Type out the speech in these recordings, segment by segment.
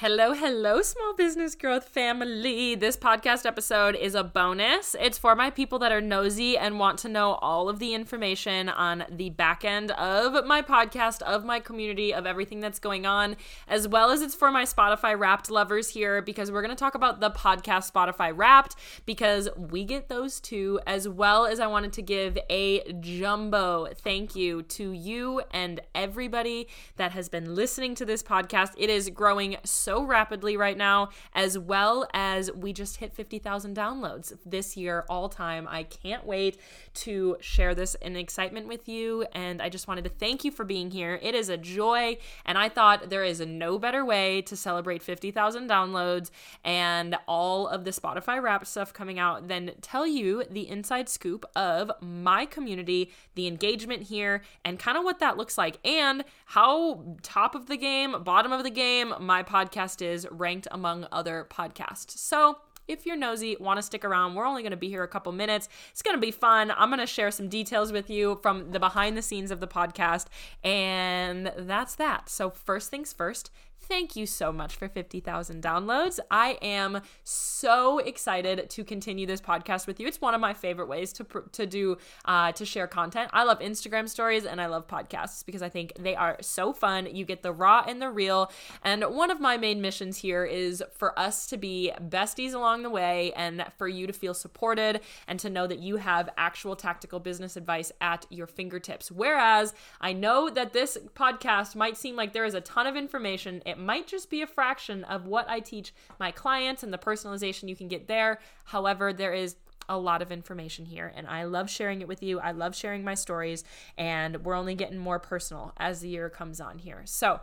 Hello, hello, small business growth family. This podcast episode is a bonus. It's for my people that are nosy and want to know all of the information on the back end of my podcast, of my community, of everything that's going on, as well as it's for my Spotify wrapped lovers here because we're going to talk about the podcast Spotify wrapped because we get those too, as well as I wanted to give a jumbo thank you to you and everybody that has been listening to this podcast. It is growing so so rapidly right now, as well as we just hit 50,000 downloads this year, all time. I can't wait to share this in excitement with you. And I just wanted to thank you for being here. It is a joy. And I thought there is no better way to celebrate 50,000 downloads and all of the Spotify wrap stuff coming out than tell you the inside scoop of my community, the engagement here, and kind of what that looks like, and how top of the game, bottom of the game, my podcast podcast is ranked among other podcasts. So, if you're nosy, want to stick around, we're only going to be here a couple minutes. It's going to be fun. I'm going to share some details with you from the behind the scenes of the podcast. And that's that. So, first things first, Thank you so much for 50,000 downloads. I am so excited to continue this podcast with you. It's one of my favorite ways to to do uh, to share content. I love Instagram stories and I love podcasts because I think they are so fun. You get the raw and the real. And one of my main missions here is for us to be besties along the way and for you to feel supported and to know that you have actual tactical business advice at your fingertips. Whereas I know that this podcast might seem like there is a ton of information. It might just be a fraction of what I teach my clients and the personalization you can get there. However, there is a lot of information here and I love sharing it with you. I love sharing my stories and we're only getting more personal as the year comes on here. So,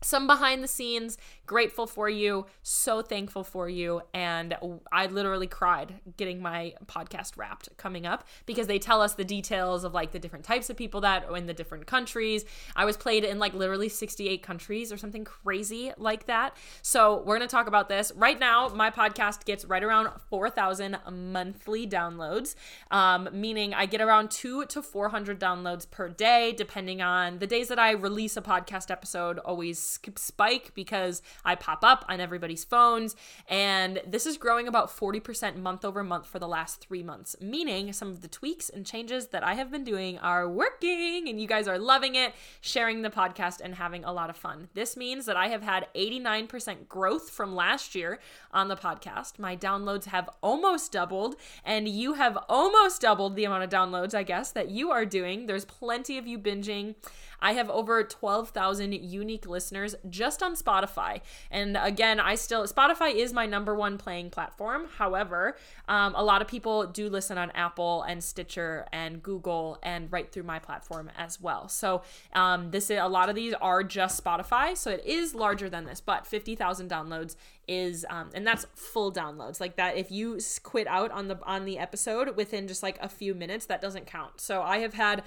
some behind the scenes grateful for you so thankful for you and i literally cried getting my podcast wrapped coming up because they tell us the details of like the different types of people that in the different countries. I was played in like literally 68 countries or something crazy like that. So we're going to talk about this. Right now my podcast gets right around 4000 monthly downloads um, meaning i get around two to 400 downloads per day depending on the days that i release a podcast episode always spike because I pop up on everybody's phones. And this is growing about 40% month over month for the last three months, meaning some of the tweaks and changes that I have been doing are working and you guys are loving it, sharing the podcast, and having a lot of fun. This means that I have had 89% growth from last year on the podcast. My downloads have almost doubled, and you have almost doubled the amount of downloads, I guess, that you are doing. There's plenty of you binging. I have over 12,000 unique listeners just on Spotify. And again, I still, Spotify is my number one playing platform. However, um, a lot of people do listen on Apple and Stitcher and Google and right through my platform as well. So um, this is, a lot of these are just Spotify. So it is larger than this, but 50,000 downloads is um, and that's full downloads like that if you quit out on the on the episode within just like a few minutes that doesn't count so i have had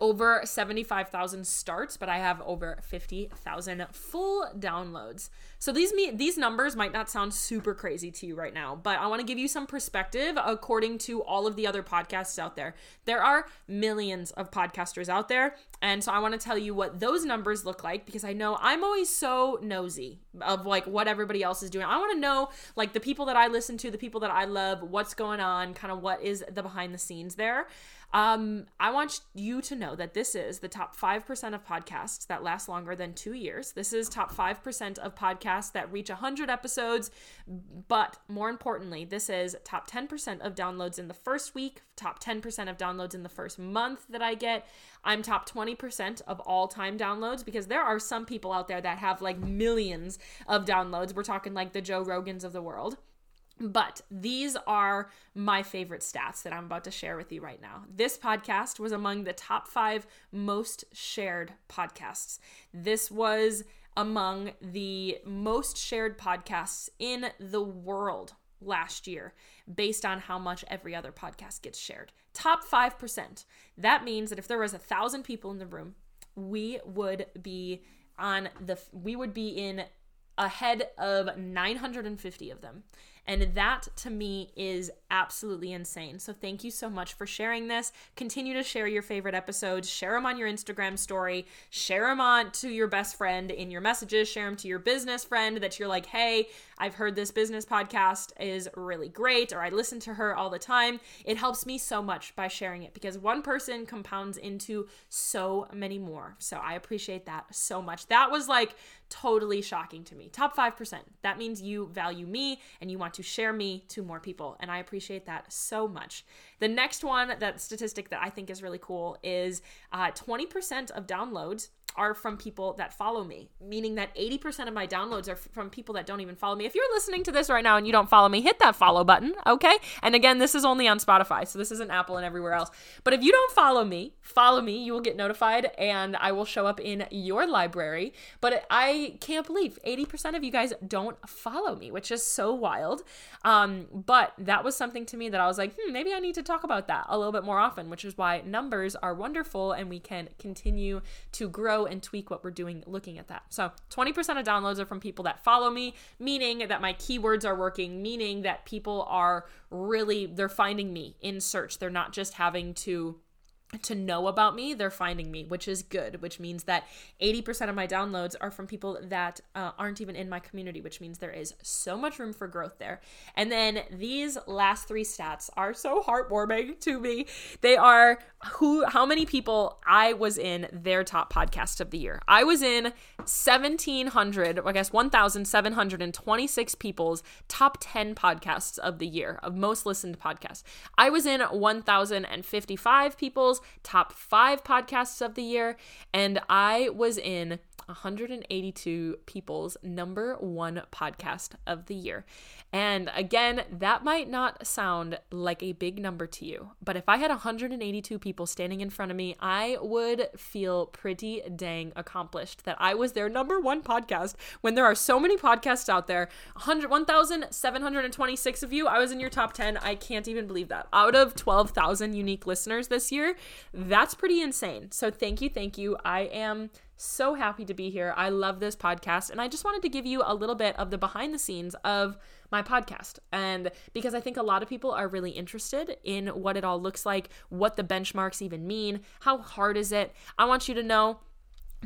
over 75,000 starts, but I have over 50,000 full downloads. So these me these numbers might not sound super crazy to you right now, but I want to give you some perspective according to all of the other podcasts out there. There are millions of podcasters out there, and so I want to tell you what those numbers look like because I know I'm always so nosy of like what everybody else is doing. I want to know like the people that I listen to, the people that I love, what's going on, kind of what is the behind the scenes there. Um, I want you to know that this is the top 5% of podcasts that last longer than two years. This is top 5% of podcasts that reach 100 episodes. But more importantly, this is top 10% of downloads in the first week, top 10% of downloads in the first month that I get. I'm top 20% of all time downloads because there are some people out there that have like millions of downloads. We're talking like the Joe Rogans of the world. But these are my favorite stats that I'm about to share with you right now. This podcast was among the top five most shared podcasts. This was among the most shared podcasts in the world last year based on how much every other podcast gets shared. Top 5%. That means that if there was a thousand people in the room, we would be on the we would be in ahead of 950 of them And that to me is absolutely insane. So thank you so much for sharing this. Continue to share your favorite episodes, share them on your Instagram story, share them on to your best friend in your messages, share them to your business friend that you're like, hey, I've heard this business podcast is really great, or I listen to her all the time. It helps me so much by sharing it because one person compounds into so many more. So I appreciate that so much. That was like totally shocking to me. Top 5%. That means you value me and you want to share me to more people. And I appreciate that so much. The next one, that statistic that I think is really cool, is uh, 20% of downloads are from people that follow me, meaning that 80% of my downloads are from people that don't even follow me. If you're listening to this right now and you don't follow me, hit that follow button, okay? And again, this is only on Spotify, so this isn't Apple and everywhere else. But if you don't follow me, follow me, you will get notified and I will show up in your library. But I can't believe 80% of you guys don't follow me, which is so wild. Um, but that was something to me that I was like, hmm, maybe I need to talk about that a little bit more often, which is why numbers are wonderful and we can continue to grow and tweak what we're doing looking at that. So 20% of downloads are from people that follow me, meaning that my keywords are working, meaning that people are really, they're finding me in search. They're not just having to to know about me, they're finding me, which is good, which means that 80% of my downloads are from people that uh, aren't even in my community, which means there is so much room for growth there. And then these last three stats are so heartwarming to me. They are who how many people I was in their top podcast of the year. I was in 1700, I guess 1726 people's top 10 podcasts of the year, of most listened podcasts. I was in 1055 people's top 5 podcasts of the year and I was in 182 people's number one podcast of the year. And again, that might not sound like a big number to you, but if I had 182 people standing in front of me, I would feel pretty dang accomplished that I was their number one podcast when there are so many podcasts out there. 1,726 of you, I was in your top 10. I can't even believe that. Out of 12,000 unique listeners this year, that's pretty insane. So thank you, thank you. I am so happy to be here. I love this podcast. And I just wanted to give you a little bit of the behind the scenes of my podcast. And because I think a lot of people are really interested in what it all looks like, what the benchmarks even mean, how hard is it. I want you to know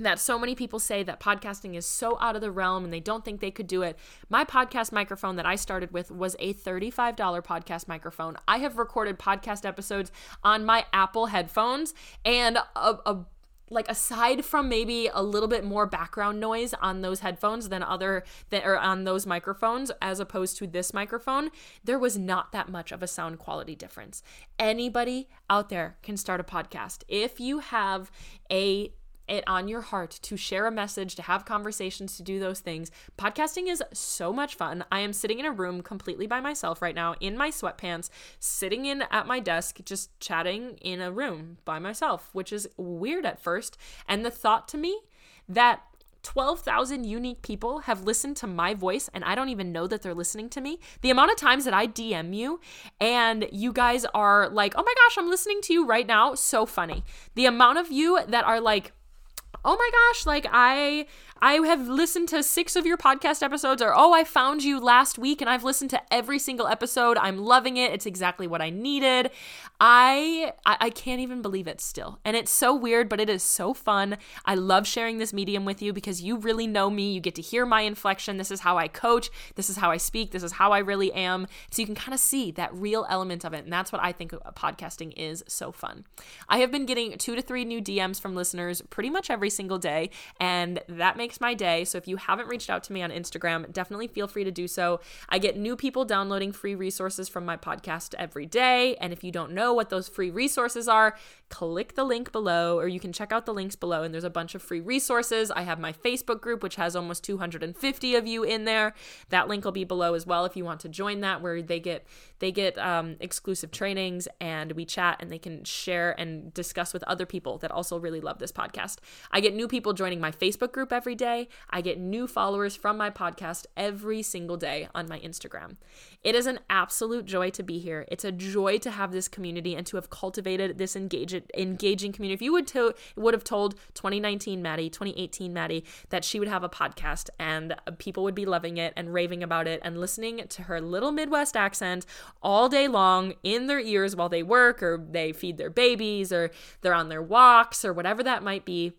that so many people say that podcasting is so out of the realm and they don't think they could do it. My podcast microphone that I started with was a $35 podcast microphone. I have recorded podcast episodes on my Apple headphones and a, a like aside from maybe a little bit more background noise on those headphones than other that are on those microphones as opposed to this microphone there was not that much of a sound quality difference. Anybody out there can start a podcast. If you have a it on your heart to share a message, to have conversations, to do those things. Podcasting is so much fun. I am sitting in a room completely by myself right now in my sweatpants, sitting in at my desk, just chatting in a room by myself, which is weird at first. And the thought to me that 12,000 unique people have listened to my voice and I don't even know that they're listening to me. The amount of times that I DM you and you guys are like, oh my gosh, I'm listening to you right now, so funny. The amount of you that are like, oh my gosh, like I I have listened to six of your podcast episodes, or oh, I found you last week and I've listened to every single episode. I'm loving it. It's exactly what I needed. I, I I can't even believe it still. And it's so weird, but it is so fun. I love sharing this medium with you because you really know me. You get to hear my inflection. This is how I coach. This is how I speak. This is how I really am. So you can kind of see that real element of it. And that's what I think podcasting is so fun. I have been getting two to three new DMs from listeners pretty much every single day. And that makes makes my day. So if you haven't reached out to me on Instagram, definitely feel free to do so. I get new people downloading free resources from my podcast every day. And if you don't know what those free resources are, click the link below, or you can check out the links below. And there's a bunch of free resources. I have my Facebook group, which has almost 250 of you in there. That link will be below as well if you want to join that, where they get they get um, exclusive trainings and we chat and they can share and discuss with other people that also really love this podcast. I get new people joining my Facebook group every day. I get new followers from my podcast every single day on my Instagram. It is an absolute joy to be here. It's a joy to have this community and to have cultivated this engage, engaging community. If you would to would have told 2019 Maddie, 2018 Maddie that she would have a podcast and people would be loving it and raving about it and listening to her little Midwest accent all day long in their ears while they work or they feed their babies or they're on their walks or whatever that might be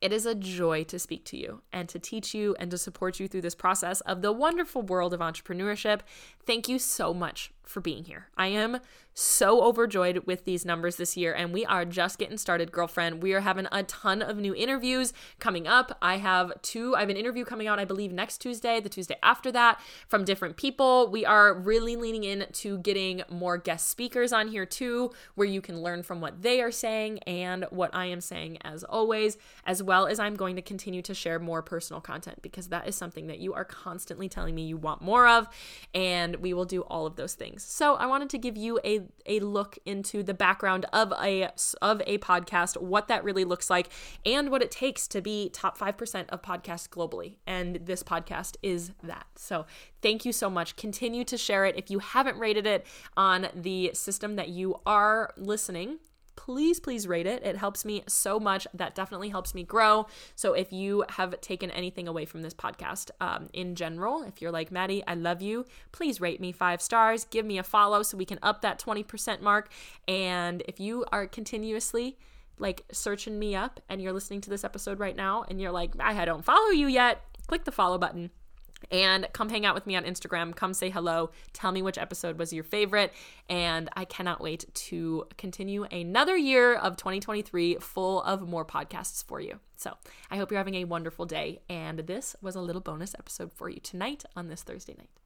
it is a joy to speak to you and to teach you and to support you through this process of the wonderful world of entrepreneurship. Thank you so much for being here. I am so overjoyed with these numbers this year, and we are just getting started, girlfriend. We are having a ton of new interviews coming up. I have two, I have an interview coming out, I believe, next Tuesday, the Tuesday after that, from different people. We are really leaning into getting more guest speakers on here too, where you can learn from what they are saying and what I am saying as always, as well as I'm going to continue to share more personal content because that is something that you are constantly telling me you want more of, and we will do all of those things. So I wanted to give you a a look into the background of a of a podcast, what that really looks like, and what it takes to be top 5% of podcasts globally. And this podcast is that. So thank you so much. Continue to share it. If you haven't rated it on the system that you are listening, please, please rate it. It helps me so much. That definitely helps me grow. So if you have taken anything away from this podcast um, in general, if you're like, Maddie, I love you, please rate me five stars, give me a follow so we can up that 20% mark. And if you are continuously, like searching me up and you're listening to this episode right now and you're like, I don't follow you yet, click the follow button and come hang out with me on Instagram. Come say hello. Tell me which episode was your favorite. And I cannot wait to continue another year of 2023 full of more podcasts for you. So I hope you're having a wonderful day. And this was a little bonus episode for you tonight on this Thursday night.